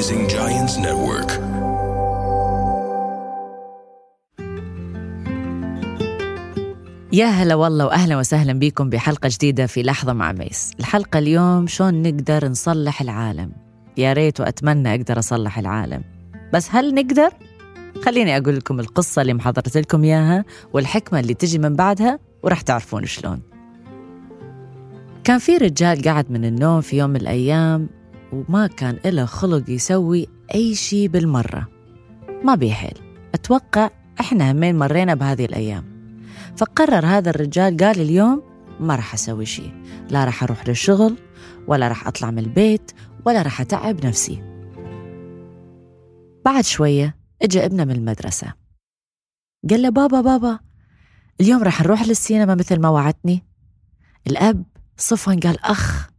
Rising Giants Network. يا هلا والله وأهلا وسهلا بكم بحلقة جديدة في لحظة مع ميس. الحلقة اليوم شلون نقدر نصلح العالم؟ يا ريت وأتمنى أقدر أصلح العالم. بس هل نقدر؟ خليني أقول لكم القصة اللي محضرت لكم إياها والحكمة اللي تجي من بعدها وراح تعرفون شلون. كان في رجال قاعد من النوم في يوم من الأيام وما كان له خلق يسوي أي شيء بالمرة. ما بيحيل. أتوقع إحنا همين مرينا بهذه الأيام. فقرر هذا الرجال قال اليوم ما راح أسوي شيء لا راح أروح للشغل ولا راح أطلع من البيت ولا راح أتعب نفسي. بعد شوية إجا ابنه من المدرسة. قال له بابا بابا اليوم راح نروح للسينما مثل ما وعدتني. الأب صفن قال أخ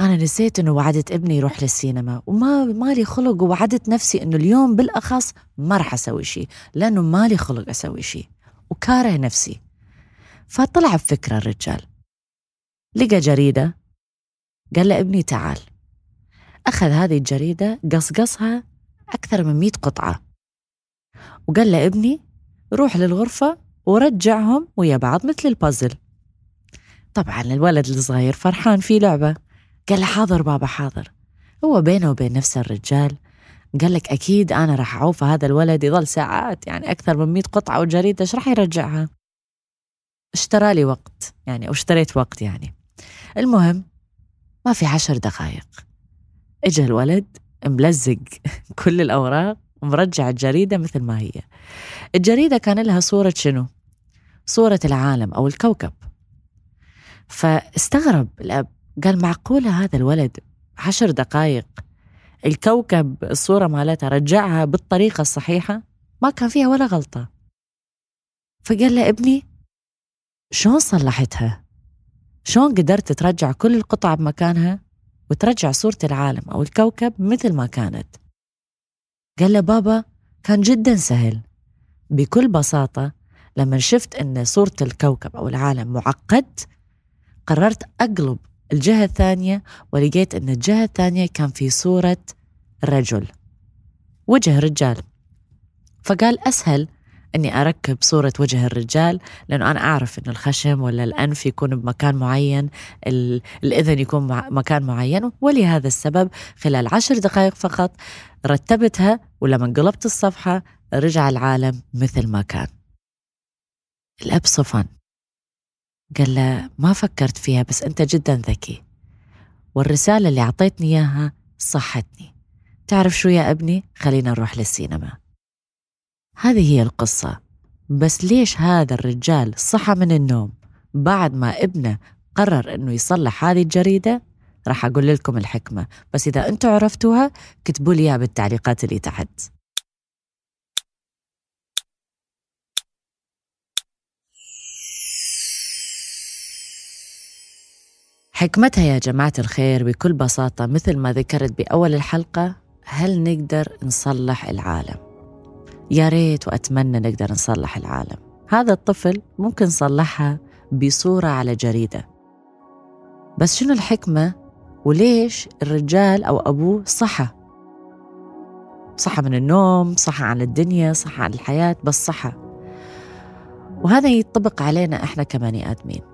أنا نسيت إنه وعدت ابني يروح للسينما وما مالي خلق ووعدت نفسي إنه اليوم بالأخص ما راح أسوي شيء لأنه مالي خلق أسوي شيء وكاره نفسي. فطلع بفكرة الرجال. لقى جريدة قال له ابني تعال. أخذ هذه الجريدة قصقصها أكثر من مئة قطعة. وقال له ابني روح للغرفة ورجعهم ويا بعض مثل البازل. طبعا الولد الصغير فرحان في لعبة. قال حاضر بابا حاضر. هو بينه وبين نفسه الرجال قال لك أكيد أنا راح أعوف هذا الولد يظل ساعات يعني أكثر من مئة قطعة وجريدة إيش راح يرجعها؟ اشترى لي وقت يعني أو اشتريت وقت يعني. المهم ما في عشر دقائق اجى الولد ملزق كل الأوراق ومرجع الجريدة مثل ما هي. الجريدة كان لها صورة شنو؟ صورة العالم أو الكوكب. فاستغرب الأب قال معقولة هذا الولد؟ عشر دقائق الكوكب الصورة مالتها رجعها بالطريقة الصحيحة؟ ما كان فيها ولا غلطة. فقال له ابني شلون صلحتها؟ شلون قدرت ترجع كل القطع بمكانها وترجع صورة العالم أو الكوكب مثل ما كانت؟ قال له بابا كان جدا سهل. بكل بساطة لما شفت أن صورة الكوكب أو العالم معقد قررت أقلب الجهة الثانية ولقيت أن الجهة الثانية كان في صورة رجل وجه رجال فقال أسهل أني أركب صورة وجه الرجال لأنه أنا أعرف إنه الخشم ولا الأنف يكون بمكان معين الإذن يكون مكان معين ولهذا السبب خلال عشر دقائق فقط رتبتها ولما انقلبت الصفحة رجع العالم مثل ما كان. الأب صفن. قال له ما فكرت فيها بس أنت جدا ذكي. والرسالة اللي أعطيتني إياها صحتني. تعرف شو يا أبني؟ خلينا نروح للسينما. هذه هي القصة. بس ليش هذا الرجال صحى من النوم بعد ما ابنه قرر إنه يصلح هذه الجريدة؟ راح أقول لكم الحكمة. بس إذا أنتم عرفتوها كتبوا لي بالتعليقات اللي تحت. حكمتها يا جماعة الخير بكل بساطة مثل ما ذكرت بأول الحلقة هل نقدر نصلح العالم؟ يا ريت وأتمنى نقدر نصلح العالم. هذا الطفل ممكن نصلحها بصورة على جريدة. بس شنو الحكمة؟ وليش الرجال أو أبوه صحى؟ صحى من النوم صحى عن الدنيا صحى عن الحياة بس صحى. وهذا يطبق علينا إحنا كبني آدمين.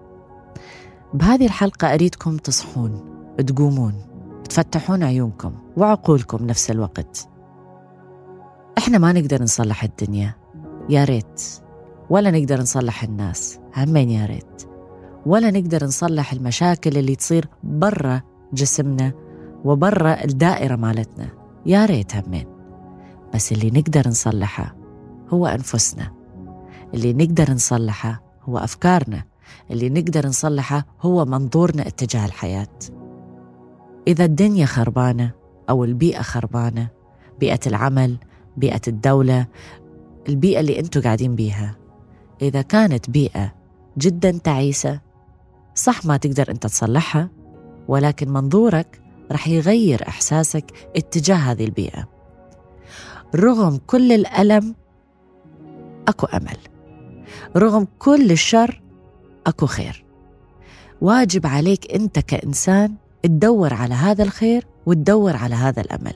بهذه الحلقة أريدكم تصحون تقومون تفتحون عيونكم وعقولكم نفس الوقت. إحنا ما نقدر نصلح الدنيا. يا ريت. ولا نقدر نصلح الناس. همين يا ريت. ولا نقدر نصلح المشاكل اللي تصير برا جسمنا وبرا الدائرة مالتنا. يا ريت همين. بس اللي نقدر نصلحه هو أنفسنا. اللي نقدر نصلحه هو أفكارنا. اللي نقدر نصلحه هو منظورنا اتجاه الحياة. إذا الدنيا خربانة أو البيئة خربانة بيئة العمل بيئة الدولة البيئة اللي أنتوا قاعدين بيها إذا كانت بيئة جدا تعيسة صح ما تقدر أنت تصلحها ولكن منظورك رح يغير إحساسك اتجاه هذه البيئة. رغم كل الألم أكو أمل. رغم كل الشر أكو خير. واجب عليك أنت كإنسان تدور على هذا الخير وتدور على هذا الأمل.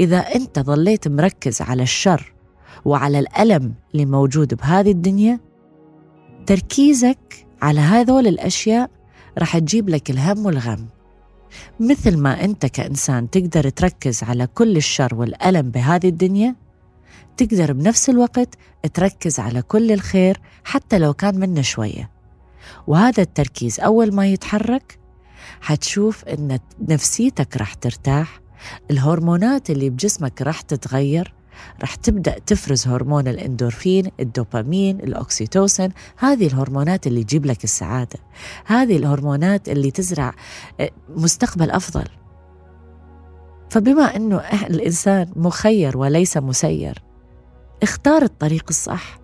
إذا أنت ظليت مركز على الشر وعلى الألم اللي موجود بهذه الدنيا تركيزك على هذول الأشياء رح تجيب لك الهم والغم. مثل ما أنت كإنسان تقدر تركز على كل الشر والألم بهذه الدنيا تقدر بنفس الوقت تركز على كل الخير حتى لو كان منه شوية. وهذا التركيز أول ما يتحرك حتشوف أن نفسيتك رح ترتاح الهرمونات اللي بجسمك رح تتغير رح تبدأ تفرز هرمون الإندورفين الدوبامين الأكسيتوسين هذه الهرمونات اللي تجيب لك السعادة. هذه الهرمونات اللي تزرع آه، مستقبل أفضل. فبما أنه الإنسان مخير وليس مسير اختار الطريق الصح.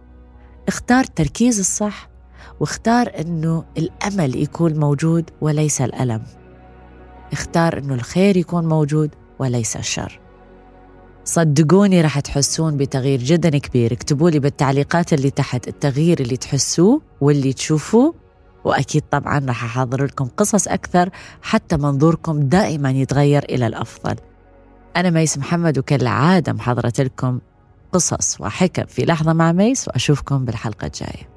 اختار التركيز الصح. واختار أنه الأمل يكون موجود وليس الألم. اختار أنه الخير يكون موجود وليس الشر. صدقوني رح تحسون بتغيير جدا كبير. اكتبوا لي بالتعليقات اللي تحت التغيير اللي تحسوه واللي تشوفوه وأكيد طبعا رح أحضر لكم قصص أكثر حتى منظوركم دائما يتغير إلى الأفضل. أنا ميس محمد وكالعادة محضرت لكم قصص وحكم في لحظة مع ميس وأشوفكم بالحلقة الجاية.